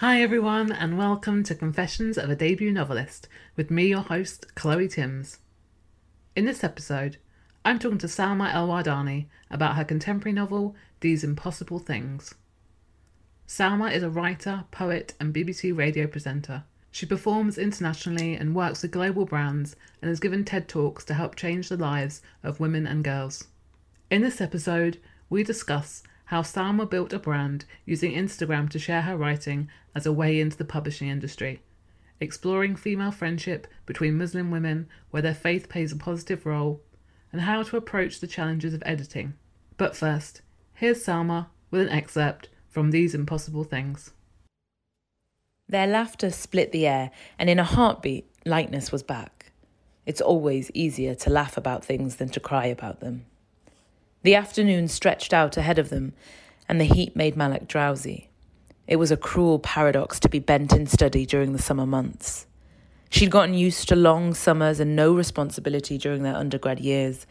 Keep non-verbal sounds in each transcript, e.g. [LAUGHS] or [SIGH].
Hi, everyone, and welcome to Confessions of a Debut Novelist with me, your host, Chloe Timms. In this episode, I'm talking to Salma El-Wardany about her contemporary novel, These Impossible Things. Salma is a writer, poet, and BBC radio presenter. She performs internationally and works with global brands and has given TED Talks to help change the lives of women and girls. In this episode, we discuss how Salma built a brand using Instagram to share her writing as a way into the publishing industry, exploring female friendship between Muslim women where their faith plays a positive role, and how to approach the challenges of editing. But first, here's Salma with an excerpt from These Impossible Things. Their laughter split the air, and in a heartbeat, lightness was back. It's always easier to laugh about things than to cry about them. The afternoon stretched out ahead of them, and the heat made Malak drowsy. It was a cruel paradox to be bent in study during the summer months. She'd gotten used to long summers and no responsibility during their undergrad years,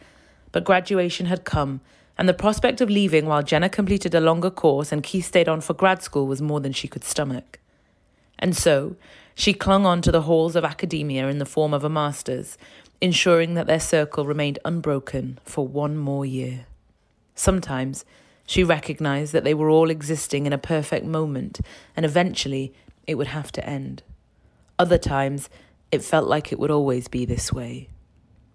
but graduation had come, and the prospect of leaving while Jenna completed a longer course and Kees stayed on for grad school was more than she could stomach. And so, she clung on to the halls of academia in the form of a master's, ensuring that their circle remained unbroken for one more year. Sometimes she recognized that they were all existing in a perfect moment, and eventually it would have to end. Other times it felt like it would always be this way.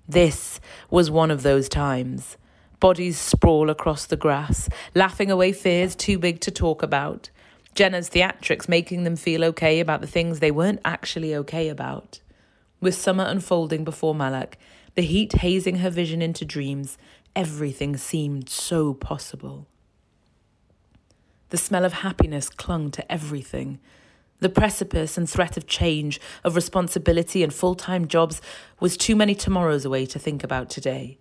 This was one of those times. Bodies sprawl across the grass, laughing away fears too big to talk about. Jenna's theatrics making them feel okay about the things they weren't actually okay about. With summer unfolding before Malak, the heat hazing her vision into dreams, everything seemed so possible. The smell of happiness clung to everything. The precipice and threat of change, of responsibility and full time jobs was too many tomorrows away to think about today.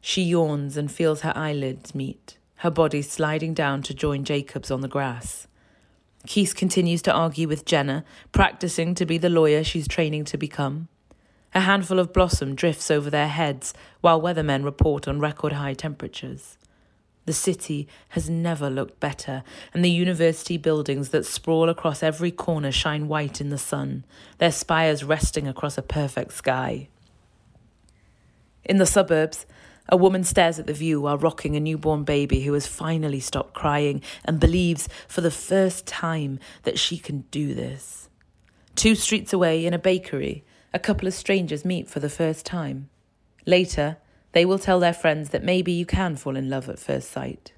She yawns and feels her eyelids meet, her body sliding down to join Jacob's on the grass. Kees continues to argue with Jenna, practicing to be the lawyer she's training to become. A handful of blossom drifts over their heads while weathermen report on record high temperatures. The city has never looked better, and the university buildings that sprawl across every corner shine white in the sun, their spires resting across a perfect sky. In the suburbs, a woman stares at the view while rocking a newborn baby who has finally stopped crying and believes for the first time that she can do this. Two streets away, in a bakery, a couple of strangers meet for the first time. Later, they will tell their friends that maybe you can fall in love at first sight.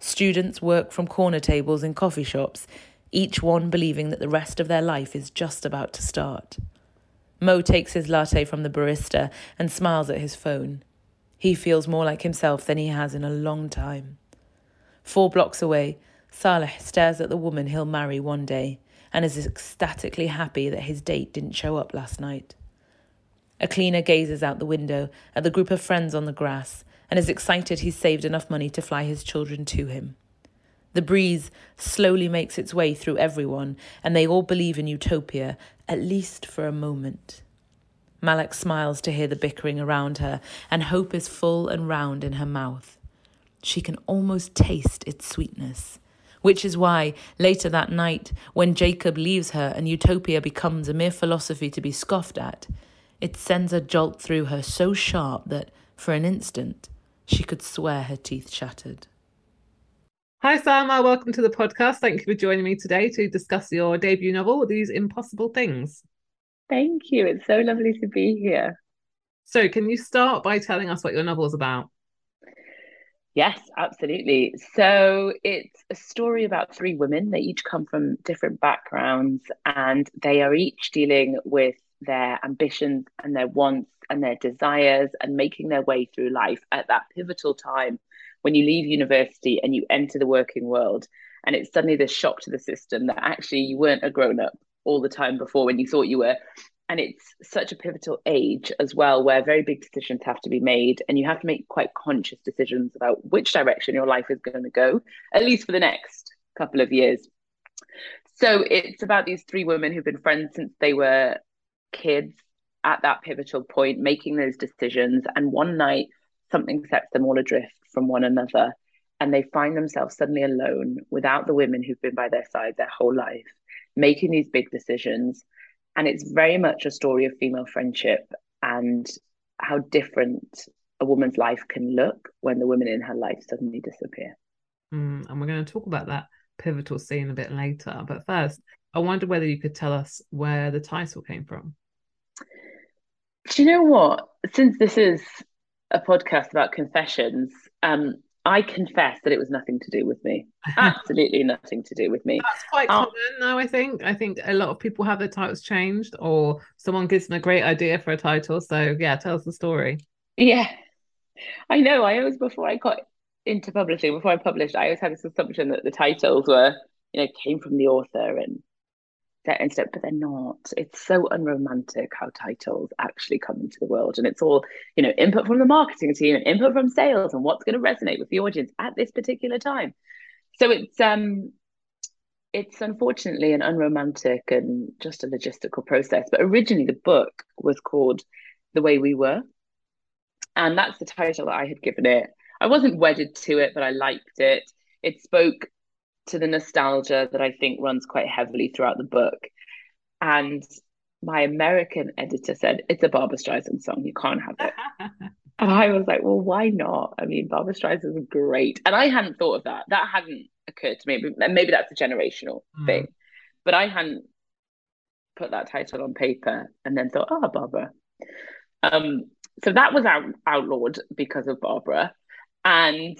Students work from corner tables in coffee shops, each one believing that the rest of their life is just about to start. Mo takes his latte from the barista and smiles at his phone. He feels more like himself than he has in a long time. Four blocks away, Saleh stares at the woman he'll marry one day and is ecstatically happy that his date didn't show up last night. A cleaner gazes out the window at the group of friends on the grass and is excited he's saved enough money to fly his children to him. The breeze slowly makes its way through everyone, and they all believe in utopia, at least for a moment. Malak smiles to hear the bickering around her, and hope is full and round in her mouth. She can almost taste its sweetness. Which is why, later that night, when Jacob leaves her and utopia becomes a mere philosophy to be scoffed at, it sends a jolt through her so sharp that, for an instant, she could swear her teeth shattered. Hi, Salma. Welcome to the podcast. Thank you for joining me today to discuss your debut novel, These Impossible Things. Thank you. It's so lovely to be here. So, can you start by telling us what your novel is about? Yes, absolutely. So it's a story about three women. They each come from different backgrounds and they are each dealing with their ambitions and their wants and their desires and making their way through life at that pivotal time when you leave university and you enter the working world. And it's suddenly this shock to the system that actually you weren't a grown up all the time before when you thought you were and it's such a pivotal age as well where very big decisions have to be made and you have to make quite conscious decisions about which direction your life is going to go at least for the next couple of years. So it's about these three women who've been friends since they were kids at that pivotal point making those decisions and one night something sets them all adrift from one another and they find themselves suddenly alone without the women who've been by their side their whole life making these big decisions and it's very much a story of female friendship and how different a woman's life can look when the women in her life suddenly disappear. Mm, and we're going to talk about that pivotal scene a bit later. But first, I wonder whether you could tell us where the title came from. Do you know what? Since this is a podcast about confessions, um, I confess that it was nothing to do with me. [LAUGHS] Absolutely nothing to do with me. That's quite uh, common now, I think. I think a lot of people have their titles changed or someone gives them a great idea for a title. So, yeah, tell us the story. Yeah. I know. I always, before I got into publishing, before I published, I always had this assumption that the titles were, you know, came from the author and set in step, but they're not. It's so unromantic how titles actually come into the world. And it's all, you know, input from the marketing team and input from sales and what's going to resonate with the audience at this particular time. So it's um it's unfortunately an unromantic and just a logistical process. But originally the book was called The Way We Were. And that's the title that I had given it. I wasn't wedded to it, but I liked it. It spoke to the nostalgia that I think runs quite heavily throughout the book. And my American editor said, It's a Barbra Streisand song. You can't have it. [LAUGHS] and I was like, Well, why not? I mean, Barbra Streisand is great. And I hadn't thought of that. That hadn't occurred to me. Maybe that's a generational mm. thing. But I hadn't put that title on paper and then thought, Oh, Barbara. Um, so that was out- outlawed because of Barbara. And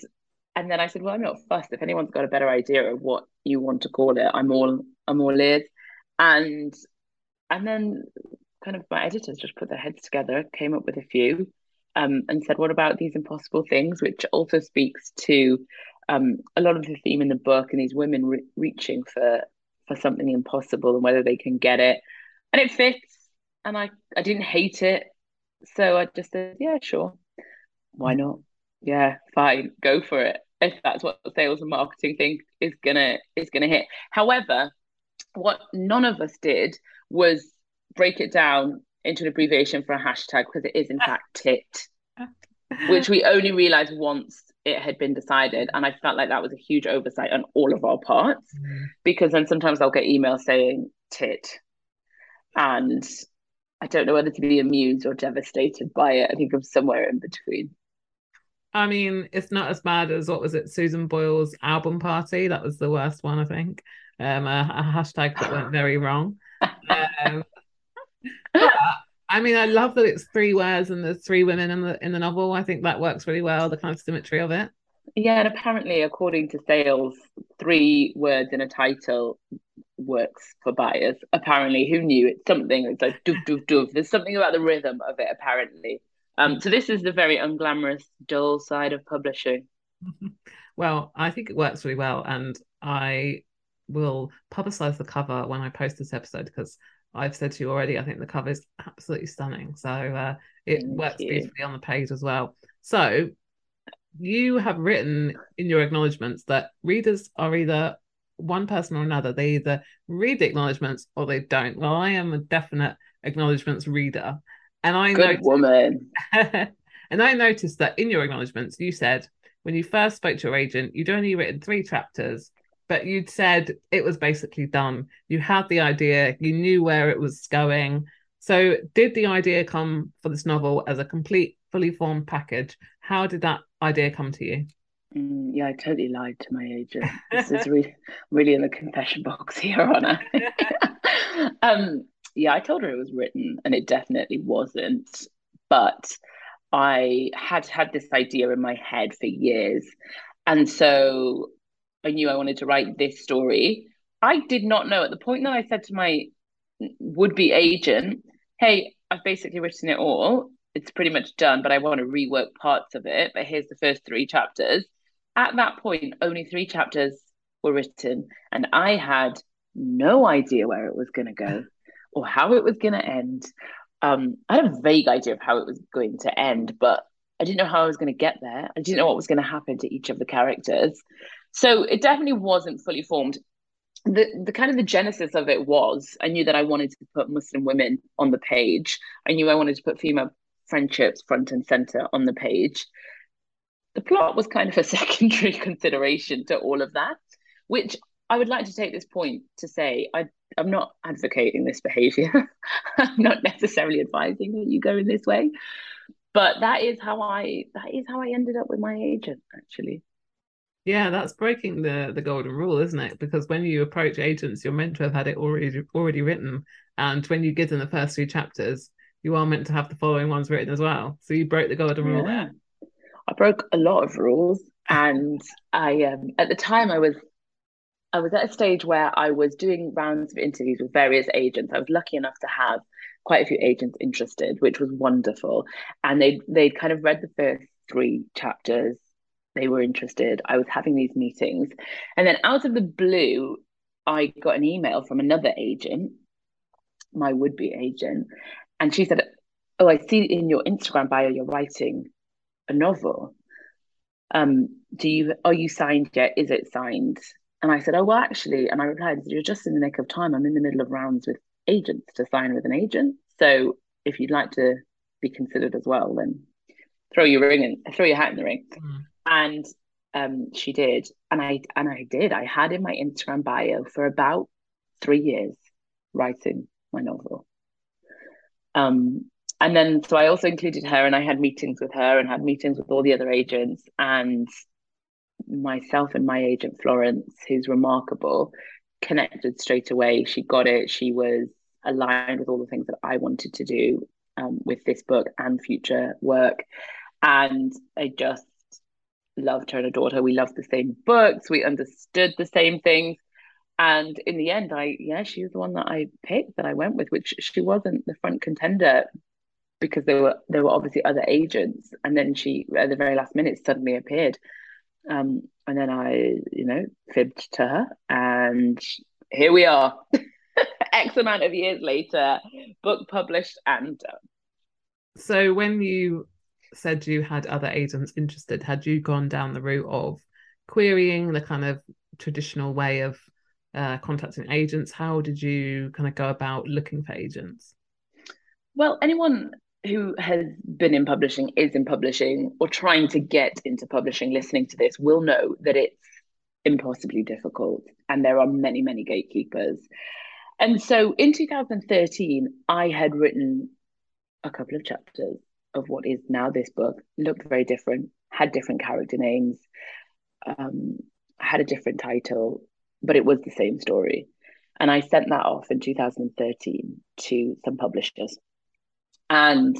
and then I said, well, I'm not fussed. If anyone's got a better idea of what you want to call it, I'm all I'm all ears. And and then kind of my editors just put their heads together, came up with a few, um, and said, what about these impossible things, which also speaks to um, a lot of the theme in the book and these women re- reaching for for something impossible and whether they can get it, and it fits. And I I didn't hate it, so I just said, yeah, sure, why not? Yeah, fine, go for it if that's what the sales and marketing think is gonna is gonna hit. However, what none of us did was break it down into an abbreviation for a hashtag because it is in fact tit, which we only realized once it had been decided. And I felt like that was a huge oversight on all of our parts mm. because then sometimes I'll get emails saying tit. And I don't know whether to be amused or devastated by it. I think I'm somewhere in between. I mean, it's not as bad as what was it, Susan Boyle's album party? That was the worst one, I think. Um, a, a hashtag that went very wrong. Um, [LAUGHS] I mean, I love that it's three words and there's three women in the in the novel. I think that works really well. The kind of symmetry of it. Yeah, and apparently, according to sales, three words in a title works for buyers. Apparently, who knew? It's something. It's like doof doof doof. There's something about the rhythm of it. Apparently, um, so this is the very unglamorous, dull side of publishing. [LAUGHS] Well, I think it works really well, and I will publicize the cover when I post this episode because I've said to you already. I think the cover is absolutely stunning, so uh, it Thank works you. beautifully on the page as well. So you have written in your acknowledgements that readers are either one person or another. They either read the acknowledgements or they don't. Well, I am a definite acknowledgements reader. And I Good noticed, woman. [LAUGHS] and I noticed that in your acknowledgements, you said when you first spoke to your agent, you'd only written three chapters but you'd said it was basically done. You had the idea, you knew where it was going. So, did the idea come for this novel as a complete, fully formed package? How did that idea come to you? Mm, yeah, I totally lied to my agent. [LAUGHS] This is really, really in the confession box here, Anna. [LAUGHS] um, yeah, I told her it was written, and it definitely wasn't. But I had had this idea in my head for years, and so I knew I wanted to write this story. I did not know at the point that I said to my would-be agent, "Hey, I've basically written it all. It's pretty much done, but I want to rework parts of it. But here's the first three chapters." at that point, only three chapters were written, and I had no idea where it was going to go or how it was going to end. Um, I had a vague idea of how it was going to end, but I didn't know how I was going to get there. I didn't know what was going to happen to each of the characters. So it definitely wasn't fully formed. The the kind of the genesis of it was I knew that I wanted to put Muslim women on the page. I knew I wanted to put female friendships front and center on the page the plot was kind of a [LAUGHS] secondary consideration to all of that, which I would like to take this point to say I, I'm not advocating this behavior. [LAUGHS] I'm not necessarily advising that you go in this way. But that is how I that is how I ended up with my agent actually. Yeah, that's breaking the the golden rule, isn't it? Because when you approach agents, you're meant to have had it already already written, and when you give them the first three chapters, you are meant to have the following ones written as well. So you broke the golden rule there. I broke a lot of rules, [LAUGHS] and I um, at the time I was I was at a stage where I was doing rounds of interviews with various agents. I was lucky enough to have quite a few agents interested, which was wonderful. And they they'd kind of read the first three chapters. They were interested. I was having these meetings, and then out of the blue, I got an email from another agent, my would-be agent, and she said, "Oh, I see in your Instagram bio you're writing a novel. Um, do you are you signed yet? Is it signed? And I said, Oh well actually, and I replied, You're just in the nick of time. I'm in the middle of rounds with agents to sign with an agent. So if you'd like to be considered as well, then throw your ring and throw your hat in the ring. Mm. And um, she did, and I and I did. I had in my Instagram bio for about three years writing my novel. Um, and then so I also included her and I had meetings with her and had meetings with all the other agents and myself and my agent Florence, who's remarkable, connected straight away. She got it. She was aligned with all the things that I wanted to do um, with this book and future work. And I just loved her and adored her. We loved the same books. We understood the same things. And in the end, I yeah, she was the one that I picked that I went with, which she wasn't the front contender because there were there were obviously other agents, and then she at the very last minute suddenly appeared, um, and then I you know fibbed to her, and here we are, [LAUGHS] X amount of years later, book published and done. So when you said you had other agents interested, had you gone down the route of querying the kind of traditional way of uh, contacting agents? How did you kind of go about looking for agents? Well, anyone who has been in publishing, is in publishing, or trying to get into publishing, listening to this, will know that it's impossibly difficult and there are many, many gatekeepers. And so in 2013, I had written a couple of chapters of what is now this book, looked very different, had different character names, um, had a different title, but it was the same story. And I sent that off in 2013 to some publishers. And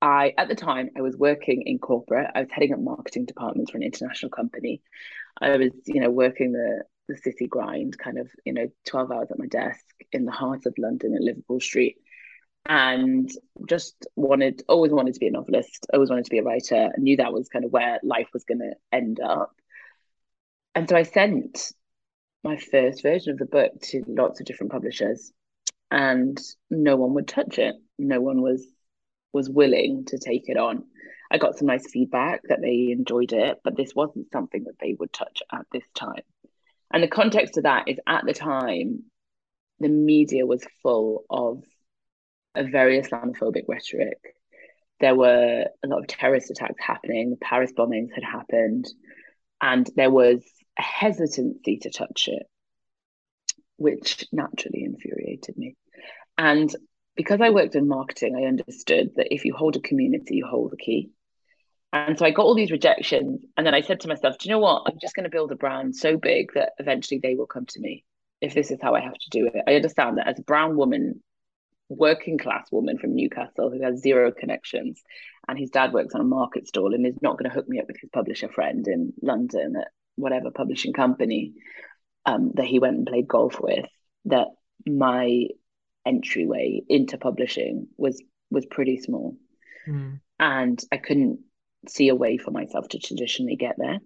I, at the time, I was working in corporate. I was heading up marketing departments for an international company. I was, you know, working the the city grind, kind of, you know, twelve hours at my desk in the heart of London at Liverpool Street, and just wanted, always wanted to be a novelist. Always wanted to be a writer. I knew that was kind of where life was going to end up. And so I sent my first version of the book to lots of different publishers, and no one would touch it. No one was was willing to take it on. I got some nice feedback that they enjoyed it, but this wasn't something that they would touch at this time. And the context of that is at the time, the media was full of a very Islamophobic rhetoric. There were a lot of terrorist attacks happening, the Paris bombings had happened, and there was a hesitancy to touch it, which naturally infuriated me. And because I worked in marketing, I understood that if you hold a community, you hold the key. And so I got all these rejections. And then I said to myself, do you know what? I'm just going to build a brand so big that eventually they will come to me if this is how I have to do it. I understand that as a brown woman, working class woman from Newcastle who has zero connections, and his dad works on a market stall and is not going to hook me up with his publisher friend in London at whatever publishing company um, that he went and played golf with, that my entryway into publishing was was pretty small. Mm. And I couldn't see a way for myself to traditionally get there.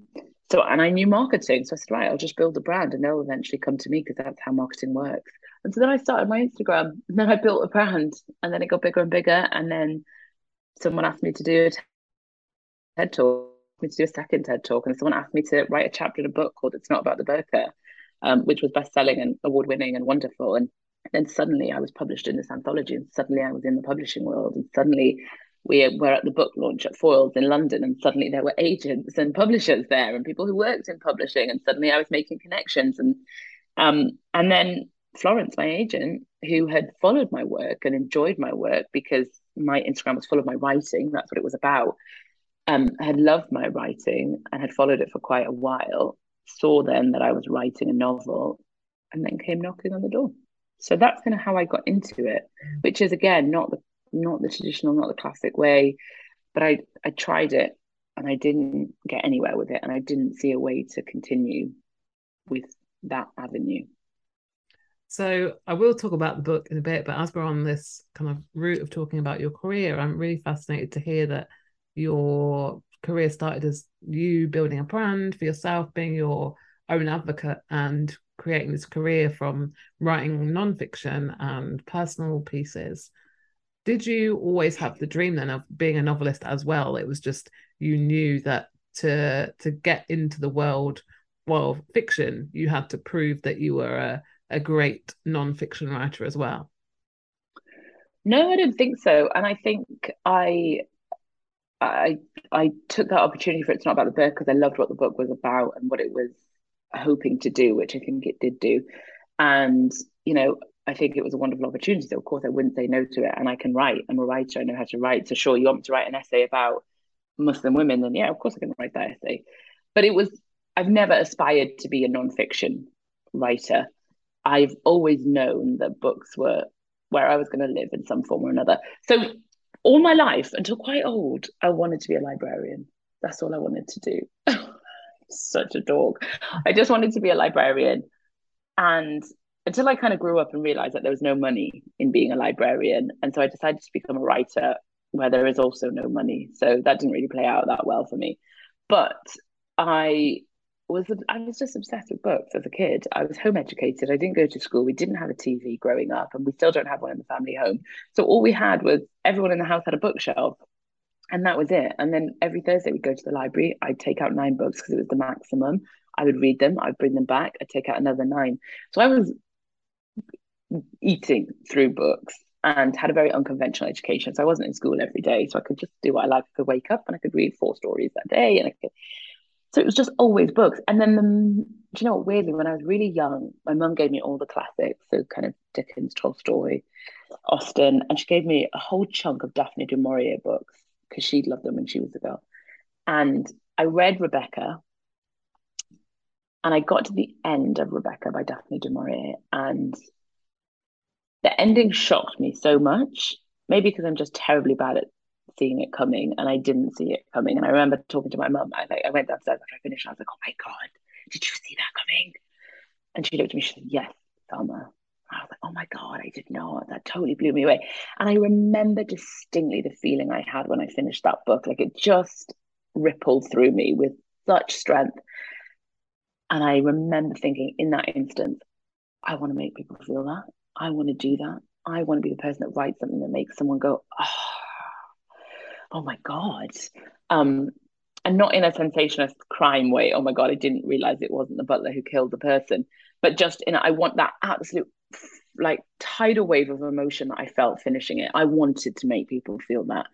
So, and I knew marketing. So I said, right, I'll just build a brand and they'll eventually come to me because that's how marketing works. And so then I started my Instagram and then I built a brand and then it got bigger and bigger. And then someone asked me to do a TED talk, me to do a second TED talk. And someone asked me to write a chapter in a book called It's Not About the Burqa, um, which was best selling and award winning and wonderful. And then suddenly I was published in this anthology and suddenly I was in the publishing world and suddenly we were at the book launch at Foyles in London, and suddenly there were agents and publishers there, and people who worked in publishing, and suddenly I was making connections, and um, and then Florence, my agent, who had followed my work and enjoyed my work because my Instagram was full of my writing, that's what it was about, um, had loved my writing and had followed it for quite a while, saw then that I was writing a novel, and then came knocking on the door. So that's kind of how I got into it, which is again not the not the traditional, not the classic way. But I, I tried it and I didn't get anywhere with it. And I didn't see a way to continue with that avenue. So I will talk about the book in a bit, but as we're on this kind of route of talking about your career, I'm really fascinated to hear that your career started as you building a brand for yourself, being your own advocate and creating this career from writing nonfiction and personal pieces. Did you always have the dream then of being a novelist as well? It was just you knew that to to get into the world well fiction you had to prove that you were a, a great non-fiction writer as well. No i didn't think so. And i think i i i took that opportunity for it's not about the Burqa because i loved what the book was about and what it was hoping to do which i think it did do and you know I think it was a wonderful opportunity. So of course I wouldn't say no to it. And I can write. I'm a writer. I know how to write. So sure, you want me to write an essay about Muslim women, then yeah, of course I can write that essay. But it was I've never aspired to be a nonfiction writer. I've always known that books were where I was going to live in some form or another. So all my life, until quite old, I wanted to be a librarian. That's all I wanted to do. [LAUGHS] Such a dog. I just wanted to be a librarian. And until I kind of grew up and realized that there was no money in being a librarian. And so I decided to become a writer where there is also no money. So that didn't really play out that well for me. But I was I was just obsessed with books as a kid. I was home educated. I didn't go to school. We didn't have a TV growing up, and we still don't have one in the family home. So all we had was everyone in the house had a bookshelf, and that was it. And then every Thursday we'd go to the library. I'd take out nine books because it was the maximum. I would read them. I'd bring them back. I'd take out another nine. So I was eating through books and had a very unconventional education. So I wasn't in school every day. So I could just do what I like. I could wake up and I could read four stories that day. And I could... So it was just always books. And then, the, do you know, what weirdly, when I was really young, my mum gave me all the classics. So kind of Dickens, Tolstoy, Austen. And she gave me a whole chunk of Daphne du Maurier books because she'd loved them when she was a girl. And I read Rebecca and I got to the end of Rebecca by Daphne du Maurier, and the ending shocked me so much. Maybe because I'm just terribly bad at seeing it coming, and I didn't see it coming. And I remember talking to my mum. I like I went downstairs after I finished. I was like, "Oh my god, did you see that coming?" And she looked at me. She said, "Yes, Salma." I was like, "Oh my god, I did not." That totally blew me away. And I remember distinctly the feeling I had when I finished that book. Like it just rippled through me with such strength. And I remember thinking in that instance, I want to make people feel that. I want to do that. I want to be the person that writes something that makes someone go, oh, oh my God. Um, and not in a sensationalist crime way. Oh my God, I didn't realize it wasn't the butler who killed the person. But just in, I want that absolute like tidal wave of emotion that I felt finishing it. I wanted to make people feel that.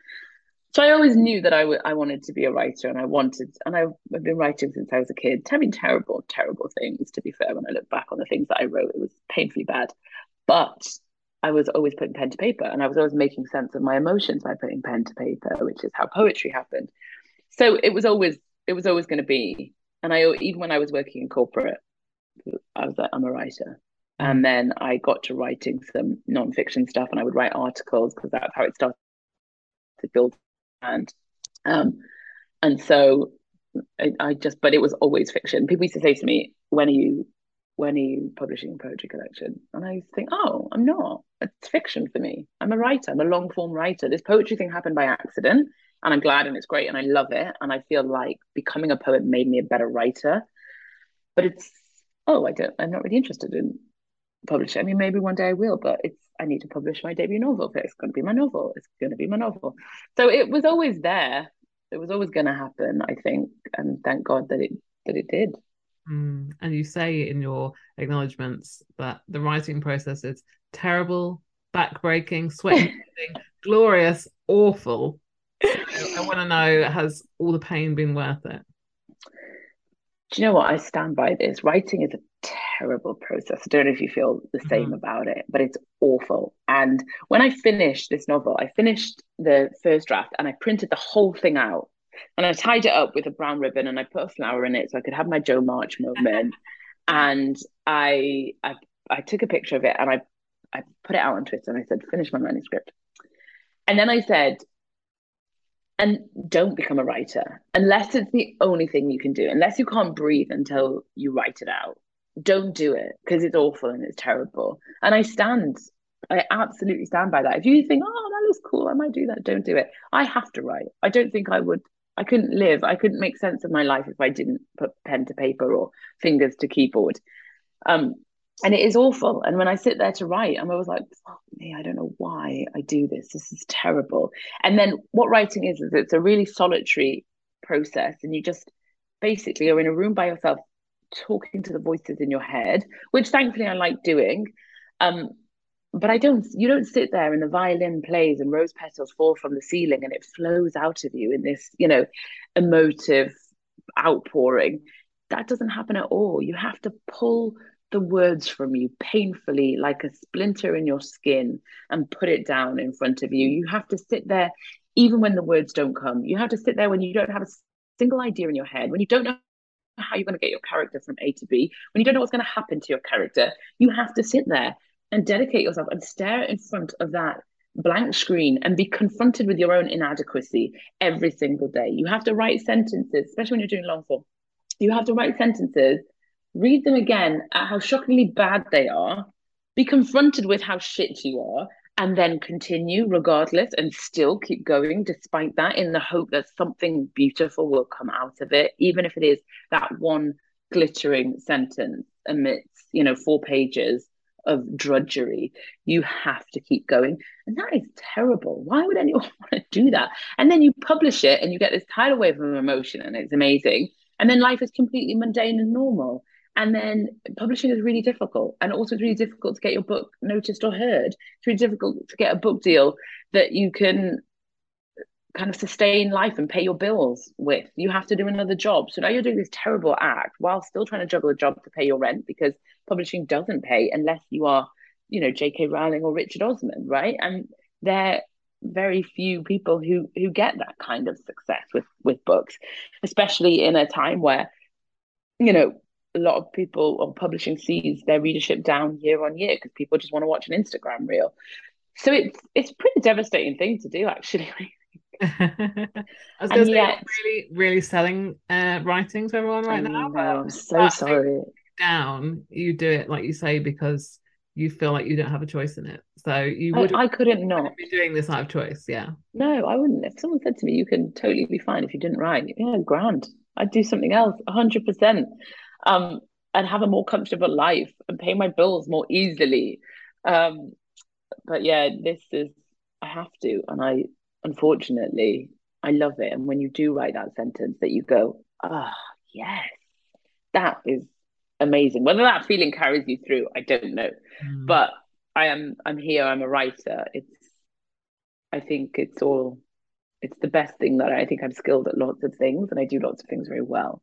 so I always knew that I, w- I wanted to be a writer and I wanted, and I've, I've been writing since I was a kid, having terrible, terrible things, to be fair. When I look back on the things that I wrote, it was painfully bad. But I was always putting pen to paper and I was always making sense of my emotions by putting pen to paper, which is how poetry happened. So it was always, it was always going to be. And I, even when I was working in corporate, I was like, I'm a writer. And then I got to writing some nonfiction stuff and I would write articles because that's how it started to build and um, and so I, I, just but it was always fiction. People used to say to me when are you when are you publishing a poetry collection? And i used to think oh i'm not. It's fiction for me. I'm a writer. I'm a long form writer. This poetry thing happened by accident and i'm glad and it's great and i love it and i feel like becoming a poet made me a better writer. But it's oh i don't i'm not really interested in publishing i mean maybe one day i will but it's I need to publish my debut novel. Because it's going to be my novel. It's going to be my novel. So it was always there. It was always going to happen, I think, and thank God that it that it did. Mm. And you say in your acknowledgements that the writing process is terrible, backbreaking, sweating, [LAUGHS] glorious, awful. [LAUGHS] So I want to know: has all the pain been worth it? Do you know what? I stand by this. Writing is a terrible process. I don't know if you feel the same mm-hmm. about it, but it's awful. And when I finished this novel, I finished the first draft and I printed the whole thing out and I tied it up with a brown ribbon and I put a flower in it so I could have my Jo March moment. [LAUGHS] and I, I I took a picture of it and I I put it out on Twitter and I said, finish my manuscript. And then I said, and don't become a writer unless it's the only thing you can do, unless you can't breathe until you write it out don't do it because it's awful and it's terrible. And I stand, I absolutely stand by that. If you think, oh, that looks cool, I might do that, don't do it. I have to write. I don't think I would, I couldn't live, I couldn't make sense of my life if I didn't put pen to paper or fingers to keyboard. Um, and it is awful. And when I sit there to write, I'm always like, fuck me, I don't know why I do this. This is terrible. And then what writing is, is it's a really solitary process. And you just basically are in a room by yourself talking to the voices in your head, which thankfully I like doing. Um, but I don't, you don't sit there and the violin plays and rose petals fall from the ceiling and it flows out of you in this, you know, emotive outpouring. That doesn't happen at all. You have to pull the words from you painfully, like a splinter in your skin, and put it down in front of you. You have to sit there, even when the words don't come. You have to sit there when you don't have a single idea in your head, when you don't know how you're going to get your character from A to B, when you don't know what's going to happen to your character, you have to sit there and dedicate yourself and stare in front of that blank screen and be confronted with your own inadequacy every single day. You have to write sentences, especially when you're doing long form. You have to write sentences, read them again at how shockingly bad they are, be confronted with how shit you are, and then continue regardless and still keep going despite that in the hope that something beautiful will come out of it even if it is that one glittering sentence amidst you know four pages of drudgery. You have to keep going. And that is terrible. Why would anyone [LAUGHS] want to do that? And then you publish it and you get this tidal wave of emotion and it's amazing. And then life is completely mundane and normal and then publishing is really difficult. And also, it's really difficult to get your book noticed or heard. It's really difficult to get a book deal that you can kind of sustain life and pay your bills with. You have to do another job. So now you're doing this terrible act while still trying to juggle a job to pay your rent because publishing doesn't pay unless you are, you know, J.K. Rowling or Richard Osman, right? And there are very few people who who get that kind of success with with books, especially in a time where, you know, a lot of people on publishing sees their readership down year on year because people just want to watch an Instagram reel. So it's it's a pretty devastating thing to do, actually. [LAUGHS] I was going to say, yet, really, really selling uh, writing to everyone right now. I'm so sorry. Down, you do it like you say because you feel like you don't have a choice in it. So you would. I, I couldn't not be doing this out of choice. Yeah. No, I wouldn't. If someone said to me, "You can totally be fine if you didn't write," yeah, grand. I'd do something else, hundred percent um, and have a more comfortable life and pay my bills more easily. Um, but yeah, this is I have to, and I unfortunately I love it. And when you do write that sentence, that you go, ah, oh, yes, that is amazing. Whether that feeling carries you through, I don't know. Mm. But I am I'm here. I'm a writer. It's I think it's all It's the best thing that I think I'm skilled at lots of things and I do lots of things very well.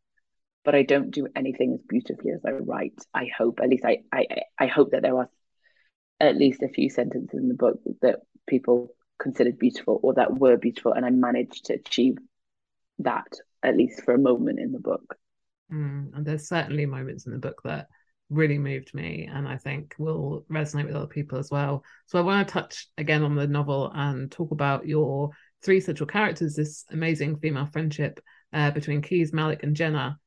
But I don't do anything as beautifully as I write. I hope, at least I I, I hope that there are at least a few sentences in the book that people considered beautiful or that were beautiful and I managed to achieve that at least for a moment in the book. Mm, and there's certainly moments in the book that really moved me and I think will resonate with other people as well. So I want to touch again on the novel and talk about your three central characters, this amazing female friendship uh, between Kees, Malak, and Jenna.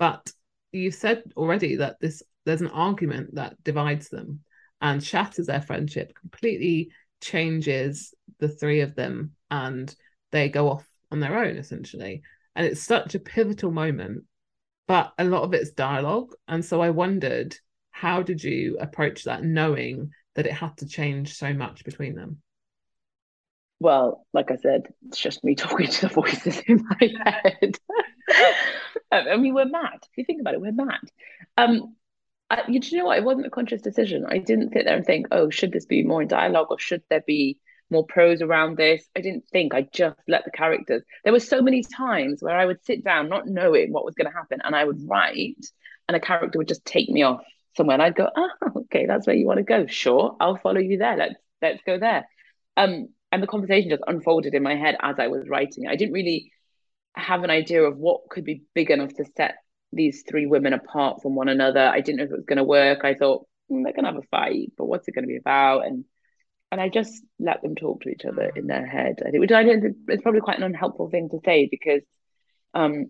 But you said already that this there's an argument that divides them and shatters their friendship, completely changes the three of them, and they go off on their own essentially. And it's such a pivotal moment, but a lot of it's dialogue. And so I wondered, how did you approach that knowing that it had to change so much between them? well, like I said, it's just me [LAUGHS] talking to the voices in my head. [LAUGHS] I mean, we're mad. If you think about it, we're mad. Um, I, you, know what? It wasn't a conscious decision. I didn't sit there and think, oh, should this be more in dialogue or should there be more prose around this? I didn't think. I just let the characters. There were so many times where I would sit down, not knowing what was going to happen, and I would write, and a character would just take me off somewhere, and I'd go, oh, okay, that's where you want to go. Sure, I'll follow you there. Let's let's go there. Um, and the conversation just unfolded in my head as I was writing. I didn't really have an idea of what could be big enough to set these three women apart from one another. I didn't know if it was going to work. I thought mm, they're going to have a fight, but what's it going to be about? And and I just let them talk to each other in their head. I think, which I think it's probably quite an unhelpful thing to say because um,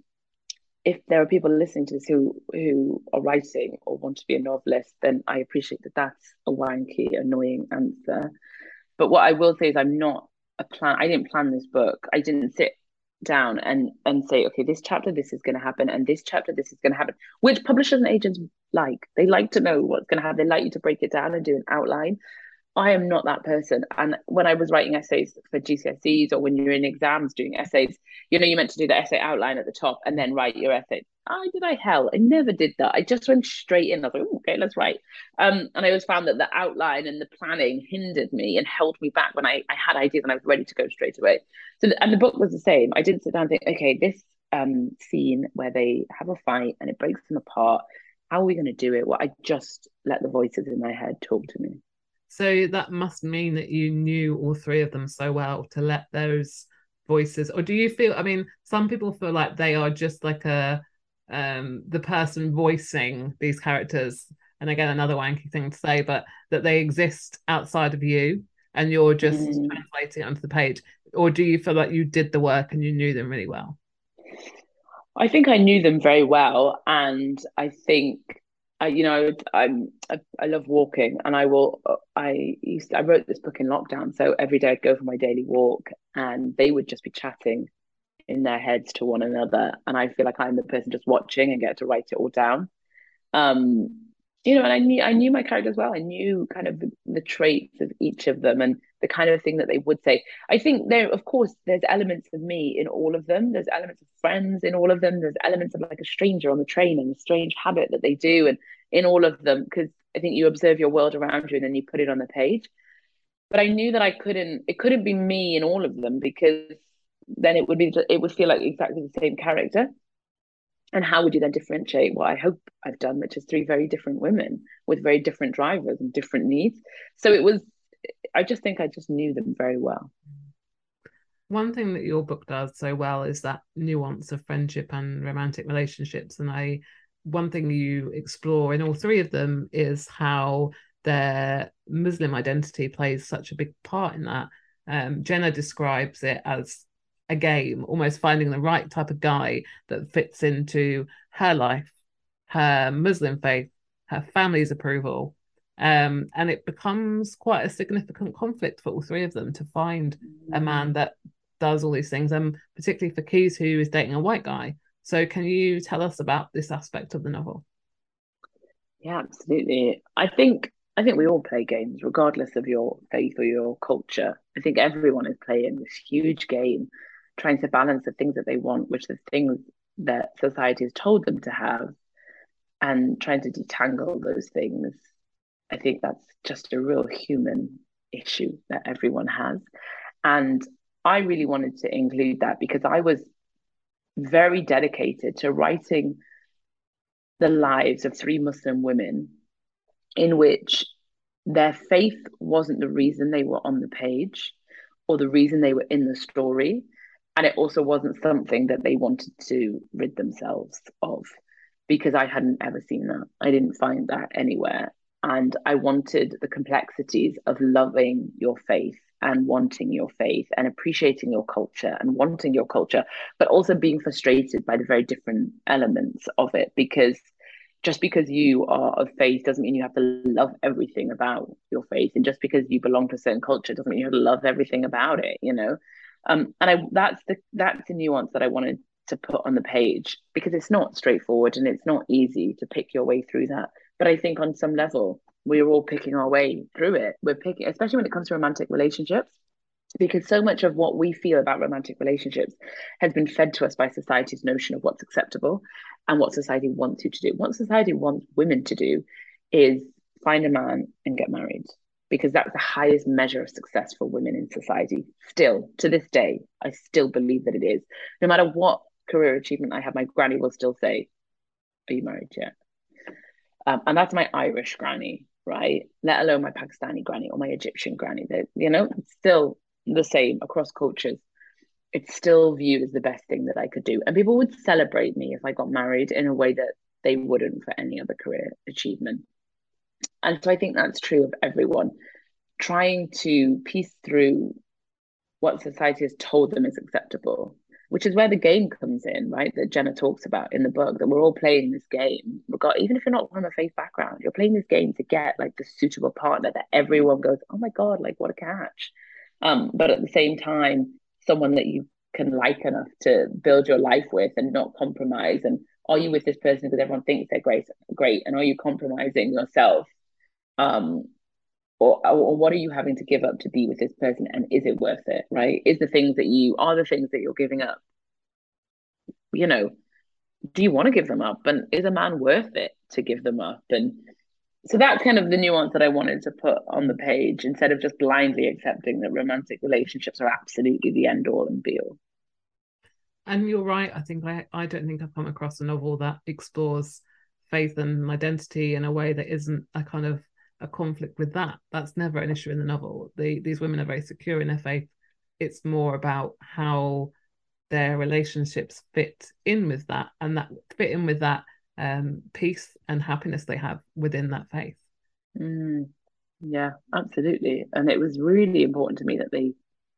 if there are people listening to this who who are writing or want to be a novelist, then I appreciate that that's a wanky, annoying answer. But what I will say is I'm not a plan. I didn't plan this book. I didn't sit down and and say, okay, this chapter this is going to happen, and this chapter this is going to happen. Which publishers and agents like? They like to know what's going to happen. They like you to break it down and do an outline. I am not that person. And when I was writing essays for GCSEs or when you're in exams doing essays, you know, you meant to do the essay outline at the top and then write your essay. I did I hell. I never did that. I just went straight in. I was like, okay, let's write. Um, and I always found that the outline and the planning hindered me and held me back when I, I had ideas and I was ready to go straight away. So and the book was the same. I didn't sit down and think, okay, this um scene where they have a fight and it breaks them apart. How are we going to do it? Well, I just let the voices in my head talk to me. So that must mean that you knew all three of them so well to let those voices, or do you feel? I mean, some people feel like they are just like a um the person voicing these characters. And again, another wanky thing to say, but that they exist outside of you and you're just mm. translating it onto the page. Or do you feel like you did the work and you knew them really well? I think I knew them very well, and I think I, you know, I'm I, I, love walking, and I will. I used I wrote this book in lockdown, so every day I'd go for my daily walk, and they would just be chatting in their heads to one another, and I feel like I'm the person just watching and get to write it all down. Um, you know, and I knew I knew my characters well. I knew kind of the, the traits of each of them, and the kind of thing that they would say. I think there, of course, there's elements of me in all of them. There's elements of friends in all of them. There's elements of like a stranger on the train and a strange habit that they do, and in all of them, because I think you observe your world around you and then you put it on the page. But I knew that I couldn't. It couldn't be me in all of them because then it would be. It would feel like exactly the same character. And how would you then differentiate what I hope I've done, which is three very different women with very different drivers and different needs? So it was I just think I just knew them very well. One thing that your book does so well is that nuance of friendship and romantic relationships. And I, one thing you explore in all three of them is how their Muslim identity plays such a big part in that. Um, Jenna describes it as a game, almost finding the right type of guy that fits into her life, her Muslim faith, her family's approval, um, and it becomes quite a significant conflict for all three of them to find a man mm. that does all these things, and particularly for Kees, who is dating a white guy. So, can you tell us about this aspect of the novel? Yeah, absolutely. I think I think we all play games, regardless of your faith or your culture. I think everyone is playing this huge game, trying to balance the things that they want, which the things that society has told them to have, and trying to detangle those things I think that's just a real human issue that everyone has. And I really wanted to include that because I was very dedicated to writing the lives of three Muslim women in which their faith wasn't the reason they were on the page or the reason they were in the story. And it also wasn't something that they wanted to rid themselves of because I hadn't ever seen that. I didn't find that anywhere. And I wanted the complexities of loving your faith and wanting your faith and appreciating your culture and wanting your culture, but also being frustrated by the very different elements of it because just because you are of faith doesn't mean you have to love everything about your faith and just because you belong to a certain culture doesn't mean you have to love everything about it you know? Um, and i that's the that's the nuance that i wanted to put on the page because it's not straightforward and it's not easy to pick your way through that but i think on some level we're all picking our way through it we're picking especially when it comes to romantic relationships because so much of what we feel about romantic relationships has been fed to us by society's notion of what's acceptable and what society wants you to do. What society wants women to do is find a man and get married because that's the highest measure of success for women in society. Still, to this day, I still believe that it is. No matter what career achievement I have, my granny will still say, Are you married yet? Um, and that's my Irish granny, right? Let alone my Pakistani granny or my Egyptian granny. That you know, still the same across cultures. It's still viewed as the best thing that I could do. And people would celebrate me if I got married in a way that they wouldn't for any other career achievement. And so I think that's true of everyone. Trying to piece through what society has told them is acceptable, which is where the game comes in, right? That Jenna talks about in the book, that we're all playing this game. Got, Even if you're not from a faith background, you're playing this game to get like the suitable partner that everyone goes, oh my God, like what a catch um, but at the same time, someone that you can like enough to build your life with and not compromise. And are you with this person because everyone thinks they're great, great, and are you compromising yourself? Um, or, or what are you having to give up to be with this person, and is it worth it? Right? Is the things that you are the things that you're giving up? You know, do you want to give them up? And is a man worth it to give them up? And so that's kind of the nuance that I wanted to put on the page instead of just blindly accepting that romantic relationships are absolutely the end all and be all. And you're right. I think I, I don't think I've come across a novel that explores faith and identity in a way that isn't a kind of a conflict with that. That's never an issue in the novel. The, these women are very secure in their faith. It's more about how their relationships fit in with that and that fit in with that um, peace and happiness they have within that faith. Mm, yeah, absolutely. And it was really important to me that they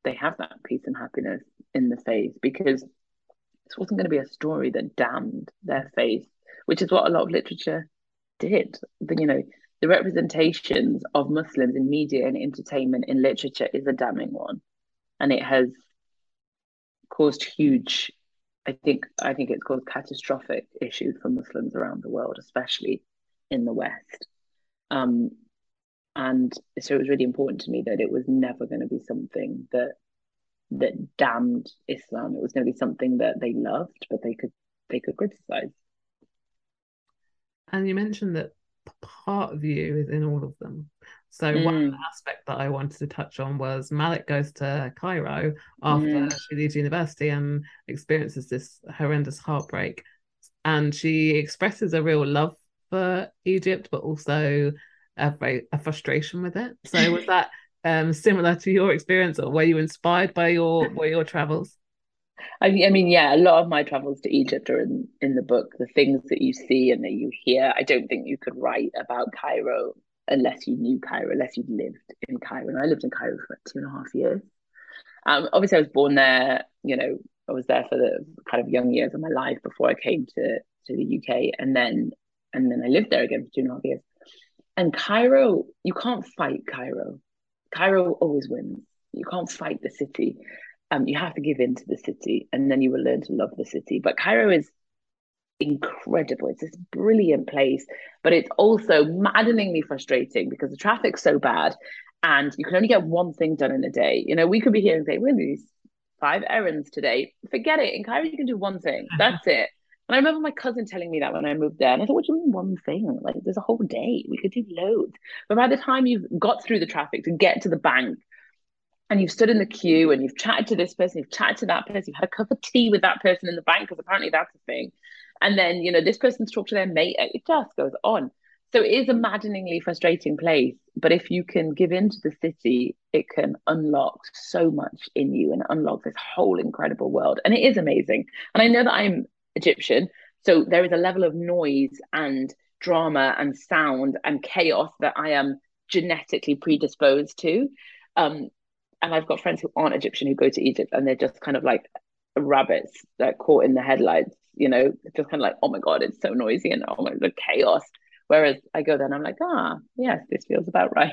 they have that peace and happiness in the faith because this wasn't going to be a story that damned their faith, which is what a lot of literature did. The, you know, the representations of Muslims in media and entertainment in literature is a damning one, and it has caused huge I think I think it's caused catastrophic issues for Muslims around the world, especially in the West. Um, and so it was really important to me that it was never going to be something that that damned Islam. It was going to be something that they loved, but they could they could criticize. And you mentioned that part of you is in all of them. So mm. one aspect that I wanted to touch on was Malak goes to Cairo after mm. she leaves university and experiences this horrendous heartbreak. And she expresses a real love for Egypt, but also a, a frustration with it. So was [LAUGHS] that um, similar to your experience, or were you inspired by your by your travels? I I mean, yeah, a lot of my travels to Egypt are in, in the book. The things that you see and that you hear, I don't think you could write about Cairo unless you knew Cairo, unless you lived in Cairo. And I lived in Cairo for two and a half years. Um, obviously, I was born there. You know, I was there for the kind of young years of my life before I came to to the UK, and then and then I lived there again for two and a half years. And Cairo, you can't fight Cairo. Cairo always wins. You can't fight the city. Um, you have to give in to the city, and then you will learn to love the city. But Cairo is incredible. It's this brilliant place, but it's also maddeningly frustrating because the traffic's so bad and you can only get one thing done in a day. You know, we could be here and say, we're going to do five errands today. Forget it. In Cairo, you can do one thing. [LAUGHS] That's it. And I remember my cousin telling me that when I moved there. And I thought, what do you mean one thing? Like, there's a whole day. We could do loads. But by the time you've got through the traffic to get to the bank and you've stood in the queue and you've chatted to this person, you've chatted to that person, you've had a cup of tea with that person in the bank because apparently that's a thing. And then, you know, this person's talked to their mate. It just goes on. So it is a maddeningly frustrating place. But if you can give in to the city, it can unlock so much in you and unlock this whole incredible world. And it is amazing. And I know that I'm Egyptian. So there is a level of noise and drama and sound and chaos that I am genetically predisposed to. Um, and I've got friends who aren't Egyptian who go to Egypt and they're just kind of like rabbits that caught in the headlights, you know, just kind of like, oh my God, it's so noisy and oh my the chaos. Whereas I go there and I'm like, ah, yes, this feels about right.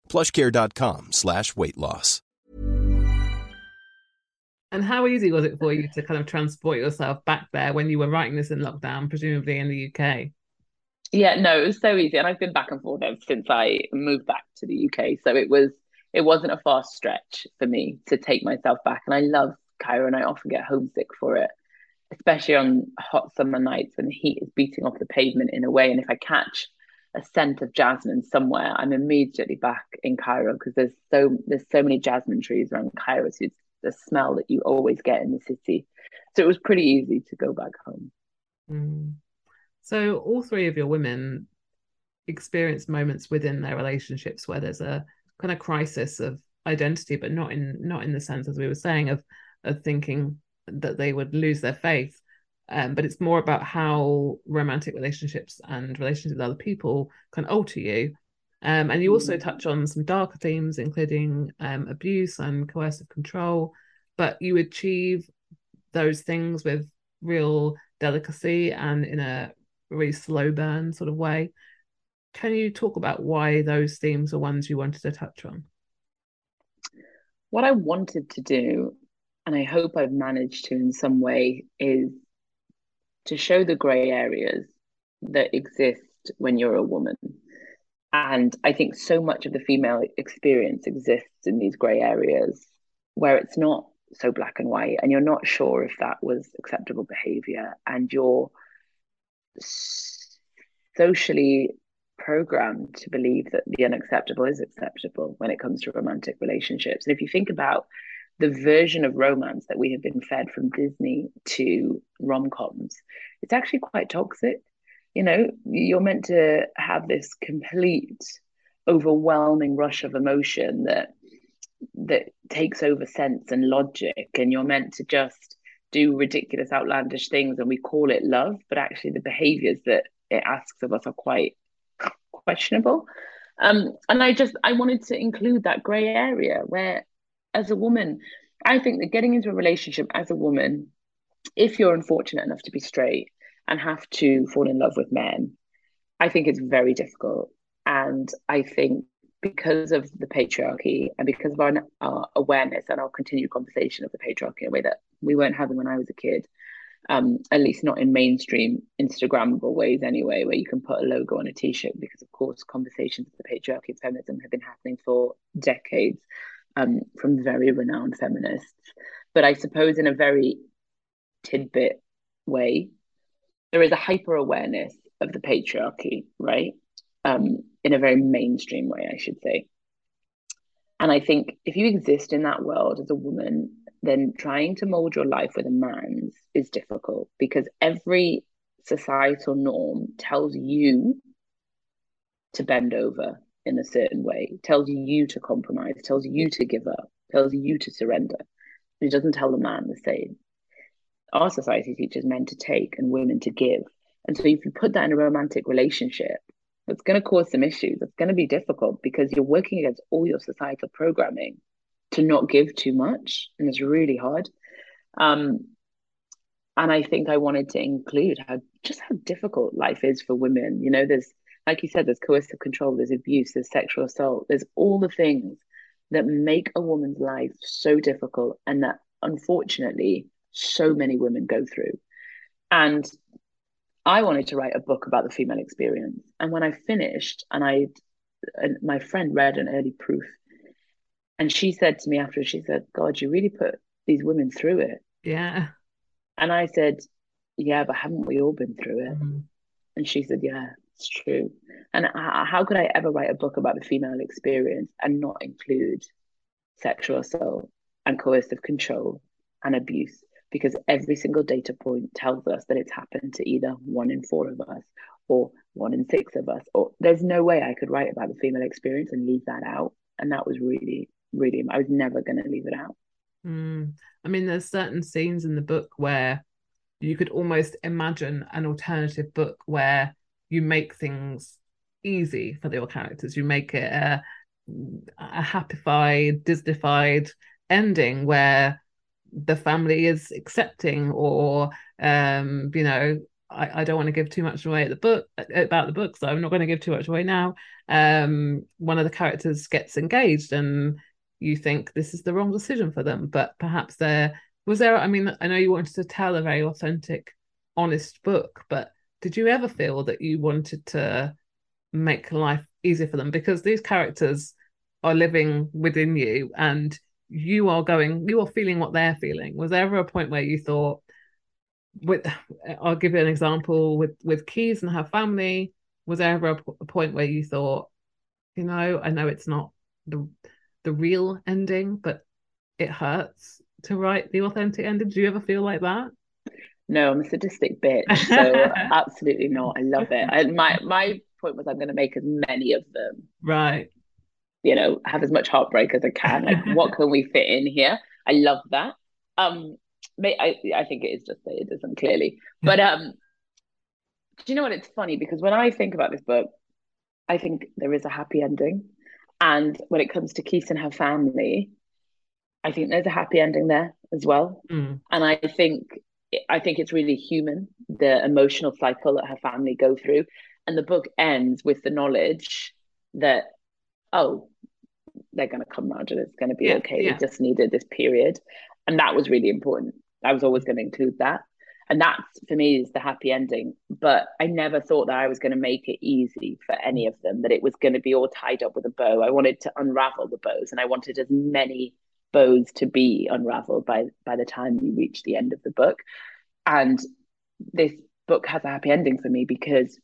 plushcare.com slash weight loss. And how easy was it for you to kind of transport yourself back there when you were writing this in lockdown, presumably in the UK? Yeah, no, it was so easy. And I've been back and forth ever since I moved back to the UK. So it was it wasn't a fast stretch for me to take myself back. And I love Cairo and I often get homesick for it, especially on hot summer nights when the heat is beating off the pavement in a way. And if I catch a scent of jasmine somewhere, I'm immediately back in Cairo because there's so there's so many jasmine trees around Cairo. So it's the smell that you always get in the city. So it was pretty easy to go back home. Mm. So all three of your women experience moments within their relationships where there's a kind of crisis of identity, but not in not in the sense as we were saying of of thinking that they would lose their faith. Um, but it's more about how romantic relationships and relationships with other people can alter you. Um, and you also touch on some darker themes, including um, abuse and coercive control, but you achieve those things with real delicacy and in a really slow burn sort of way. Can you talk about why those themes are ones you wanted to touch on? What I wanted to do, and I hope I've managed to in some way, is to show the grey areas that exist when you're a woman. And I think so much of the female experience exists in these grey areas where it's not so black and white, and you're not sure if that was acceptable behavior, and you're socially programmed to believe that the unacceptable is acceptable when it comes to romantic relationships. And if you think about the version of romance that we have been fed from Disney to rom coms, it's actually quite toxic. You know, you're meant to have this complete, overwhelming rush of emotion that that takes over sense and logic, and you're meant to just do ridiculous, outlandish things, and we call it love, but actually the behaviors that it asks of us are quite questionable. Um, and I just I wanted to include that grey area where, as a woman, I think that getting into a relationship as a woman, if you're unfortunate enough to be straight and have to fall in love with men, I think it's very difficult. And I think because of the patriarchy and because of our, our awareness and our continued conversation of the patriarchy in a way that we weren't having when I was a kid, um, at least not in mainstream Instagrammable ways anyway, where you can put a logo on a t-shirt because of course conversations of the patriarchy and feminism have been happening for decades um, from very renowned feminists. But I suppose in a very tidbit way, there is a hyper awareness of the patriarchy, right? Um, in a very mainstream way, I should say. And I think if you exist in that world as a woman, then trying to mold your life with a man's is difficult because every societal norm tells you to bend over in a certain way, tells you to compromise, tells you to give up, tells you to surrender. It doesn't tell the man the same. Our society teaches men to take and women to give. And so if you put that in a romantic relationship, it's going to cause some issues. It's going to be difficult because you're working against all your societal programming to not give too much. And it's really hard. Um, and I think I wanted to include how just how difficult life is for women. You know, there's like you said, there's coercive control, there's abuse, there's sexual assault, there's all the things that make a woman's life so difficult and that unfortunately so many women go through. And I wanted to write a book about the female experience. And when I finished, and I, and my friend read an early proof, and she said to me after, she said, God, you really put these women through it. Yeah. And I said, Yeah, but haven't we all been through it? Mm-hmm. And she said, Yeah, it's true. And how could I ever write a book about the female experience and not include sexual assault and coercive control and abuse? Because every single data point tells us that it's happened to either one in four of us or one in six of us. Or there's no way I could write about the female experience and leave that out. And that was really, really, I was never going to leave it out. Mm. I mean, there's certain scenes in the book where you could almost imagine an alternative book where you make things easy for your characters. You make it a, a happified, Disneyfied ending where the family is accepting, or um, you know, I, I don't want to give too much away at the book about the book, so I'm not going to give too much away now. Um, one of the characters gets engaged and you think this is the wrong decision for them but perhaps there was there i mean i know you wanted to tell a very authentic honest book but did you ever feel that you wanted to make life easier for them because these characters are living within you and you are going you are feeling what they're feeling was there ever a point where you thought with i'll give you an example with with Kees and her family was there ever a, point where you thought you know i know it's not the the real ending, but it hurts to write the authentic ending. Do you ever feel like that? No, I'm a sadistic bitch, [LAUGHS] so absolutely not. I love it. And my my point was I'm going to make as many of them. Right. You know, have as much heartbreak as I can. Like, what [LAUGHS] can we fit in here? I love that. Um, I I think it is just that it doesn't clearly, [LAUGHS] but um, do you know what? It's funny because when I think about this book, I think there is a happy ending. And when it comes to Kees and her family, I think there's a happy ending there as well. Mm. And I think I think it's really human, the emotional cycle that her family go through. And the book ends with the knowledge that, oh, they're going to come around and it's going to be yeah, okay. Yeah. They just needed this period. And that was really important. I was always going to include that and that's for me is the happy ending but i never thought that i was going to make it easy for any of them that it was going to be all tied up with a bow i wanted to unravel the bows and i wanted as many bows to be unraveled by by the time you reach the end of the book and this book has a happy ending for me because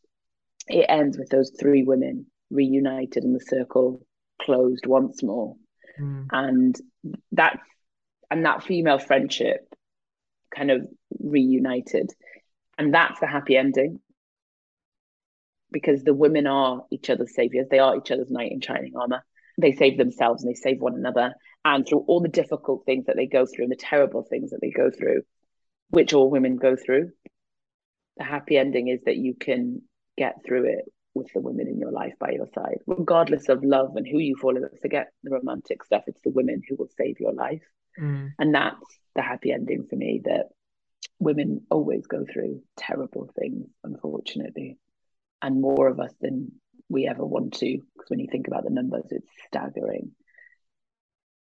it ends with those three women reunited in the circle closed once more mm. and that's and that female friendship kind of reunited. And that's the happy ending because the women are each other's saviors. They are each other's knight in shining armor. They save themselves and they save one another. And through all the difficult things that they go through and the terrible things that they go through, which all women go through, the happy ending is that you can get through it with the women in your life by your side, regardless of love and who you fall in. love Forget the romantic stuff. It's the women who will save your life. Mm. And that's the happy ending for me that women always go through terrible things, unfortunately, and more of us than we ever want to. Because when you think about the numbers, it's staggering.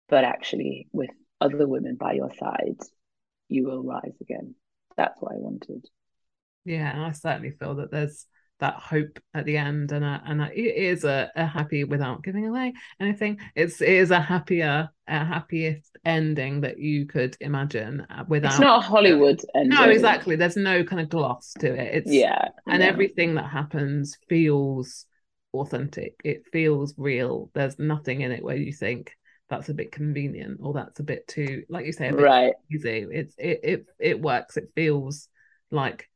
But actually, with other women by your side, you will rise again. That's what I wanted. Yeah, I certainly feel that there's that hope at the end and a, and a, it is a, a happy without giving away anything it's it is a happier a happiest ending that you could imagine uh, without it's not hollywood ending. no exactly there's no kind of gloss to it it's yeah and yeah. everything that happens feels authentic it feels real there's nothing in it where you think that's a bit convenient or that's a bit too like you say a bit right easy it's it, it it works it feels like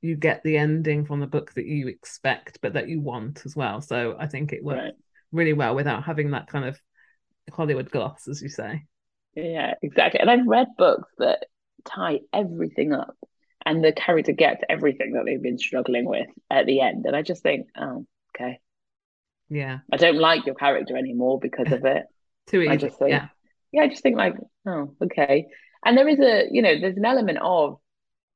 you get the ending from the book that you expect but that you want as well so i think it works Right. really well without having that kind of hollywood gloss as you say Yeah, exactly. And I've read books that tie everything up and the character gets everything that they've been struggling with at the end. And I just think, oh, okay. Yeah I don't like your character anymore because of it. [LAUGHS] too easy I just think, yeah yeah, I just think like, oh, okay. And there is a, you know, there's an element of,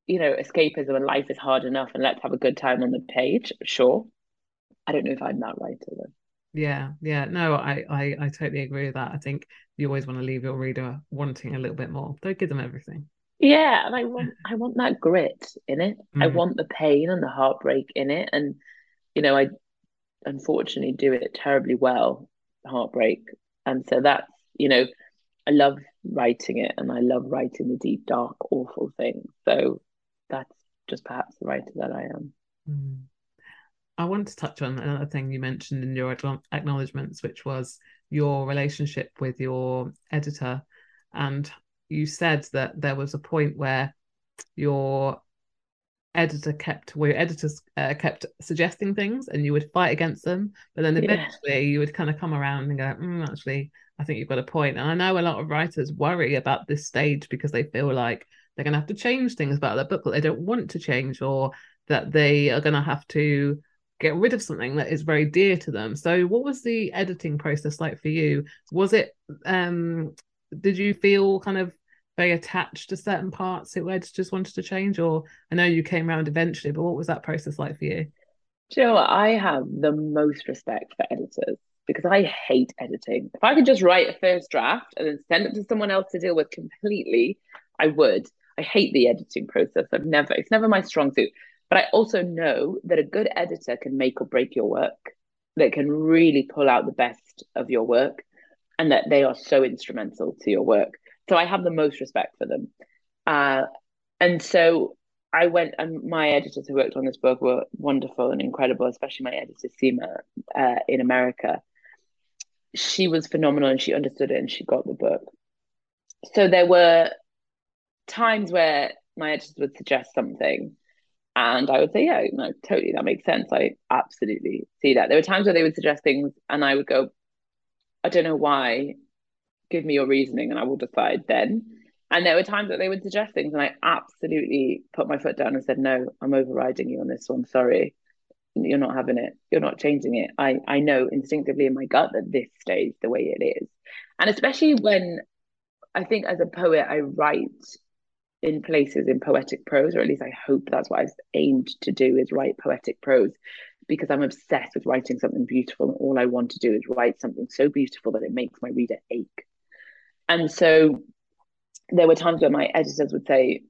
you know, escapism and life is hard enough and let's have a good time on the page. Sure. I don't know if I'm that writer though. yeah yeah no I, I i totally agree with that i think you always want to leave your reader wanting a little bit more don't give them everything Yeah, and I want I want that grit in it. I Mm. want the pain and the heartbreak in it. And you know, I unfortunately do it terribly well, heartbreak. And so that's, you know, I love writing it and I love writing the deep, dark, awful things. So that's just perhaps the writer that I am. Mm. I want to touch on another thing you mentioned in your acknowledgements, which was your relationship with your editor. And you said that there was a point where your editor kept, where your editors uh, kept suggesting things and you would fight against them. But then Yeah. eventually you would kind of come around and go, mm, actually, I think you've got a point. And I know a lot of writers worry about this stage because they feel like they're going to have to change things about their book that they don't want to change or that they are going to have to get rid of something that is very dear to them. So what was the editing process like for you? Was it um did you feel kind of very attached to certain parts that just wanted to change or I know you came around eventually, but what was that process like for you? Do you know what? I have the most respect for editors because I hate editing. If I could just write a first draft and then send it to someone else to deal with completely, I would. I hate the editing process. I've never, it's never my strong suit. But I also know that a good editor can make or break your work, that can really pull out the best of your work, and that they are so instrumental to your work. So I have the most respect for them. Uh, and so I went, and my editors who worked on this book were wonderful and incredible, especially my editor, Seema, uh, in America. She was phenomenal and she understood it and she got the book. So there were times where my editors would suggest something and I would say, yeah, no, totally, that makes sense. I absolutely see that. There were times where they would suggest things and I would go, I don't know why, give me your reasoning and I will decide then. And there were times that they would suggest things and I absolutely put my foot down and said, no, I'm overriding you on this one. Sorry. You're not having it. You're not changing it. I, I know instinctively in my gut that this stays the way it is. And especially when I think as a poet, I write in places in poetic prose, or at least I hope that's what I've aimed to do is write poetic prose because I'm obsessed with writing something beautiful. And all I want to do is write something so beautiful that it makes my reader ache. And so there were times where my editors would say,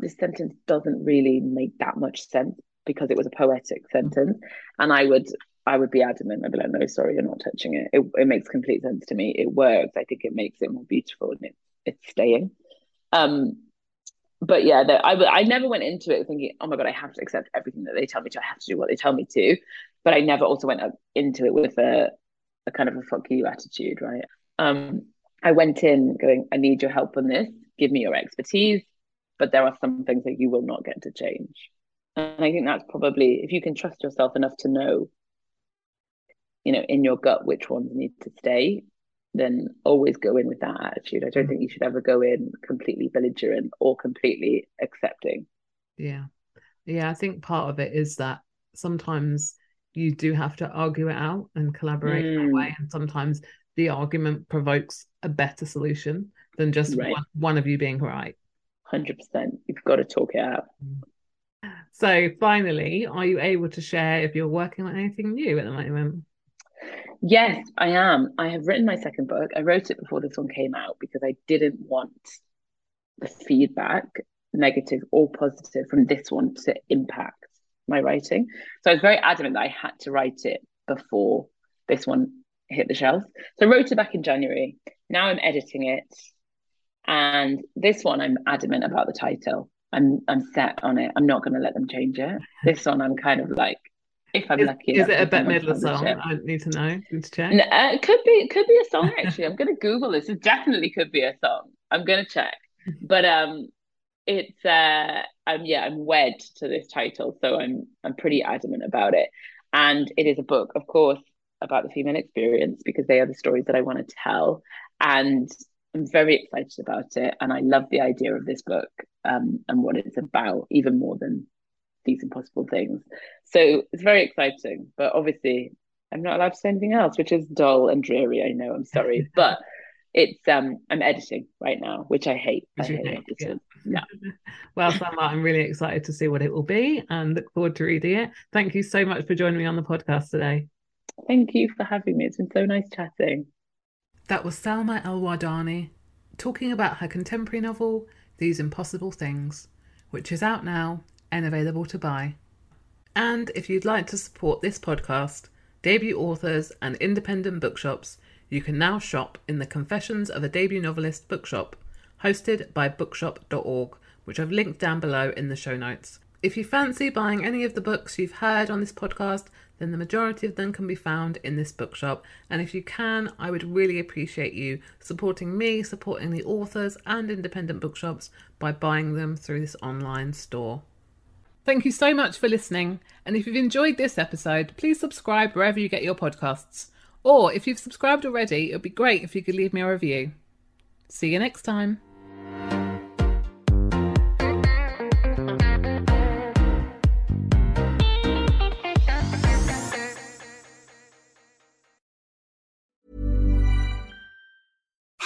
This sentence doesn't really make that much sense because it was a poetic sentence. And I would I would be adamant. I'd be like, no, sorry, you're not touching it. It, it makes complete sense to me. It works. I think it makes it more beautiful and it, it's staying. Um, but yeah, the, I I never went into it thinking, oh my god, I have to accept everything that they tell me to. I have to do what they tell me to. But I never also went up into it with a a kind of a fuck you attitude, right? Um, I went in going, I need your help on this. Give me your expertise, but there are some things that you will not get to change. And I think that's probably if you can trust yourself enough to know, you know, in your gut which ones need to stay, then always go in with that attitude. I don't think you should ever go in completely belligerent or completely accepting. Yeah. Yeah, I think part of it is that sometimes you do have to argue it out and collaborate in Mm. a way. And sometimes the argument provokes a better solution than just Right. one, one of you being right. Hundred percent. You've got to talk it out. So, finally, are you able to share if you're working on anything new at the moment? Yes, I am. I have written my second book. I wrote it before this one came out because I didn't want the feedback, negative or positive, from this one to impact my writing. So I was very adamant that I had to write it before this one hit the shelves. So I wrote it back in January. Now I'm editing it. And this one I'm adamant about the title. I'm I'm set on it. I'm not gonna let them change it. This one I'm kind of like if I'm is, lucky. Is it a Bette Midler song? I need to know. Need to check. No, uh, it could be it could be a song actually. I'm gonna Google this. It definitely could be a song. I'm gonna check. But um it's uh I'm yeah, I'm wed to this title, so I'm I'm pretty adamant about it. And it is a book, of course, about the female experience because they are the stories that I want to tell. And I'm very excited about it. And I love the idea of this book um, and what it's about, even more than these impossible things. So it's very exciting. But obviously, I'm not allowed to say anything else, which is dull and dreary. I know, I'm sorry. [LAUGHS] but it's um I'm editing right now, which I hate. I hate. Yeah. [LAUGHS] yeah. well, Salma, I'm really excited to see what it will be and look forward to reading it. Thank you so much for joining me on the podcast today. Thank you for having me. It's been so nice chatting. That was Salma El-Wardany talking about her contemporary novel, These Impossible Things, which is out now and available to buy. And if you'd like to support this podcast, debut authors, and independent bookshops, you can now shop in the Confessions of a Debut Novelist bookshop, hosted by bookshop.org, which I've linked down below in the show notes. If you fancy buying any of the books you've heard on this podcast, then the majority of them can be found in this bookshop. And if you can, I would really appreciate you supporting me, supporting the authors and independent bookshops by buying them through this online store. Thank you so much for listening. And if you've enjoyed this episode, please subscribe wherever you get your podcasts. Or if you've subscribed already, it would be great if you could leave me a review. See you next time.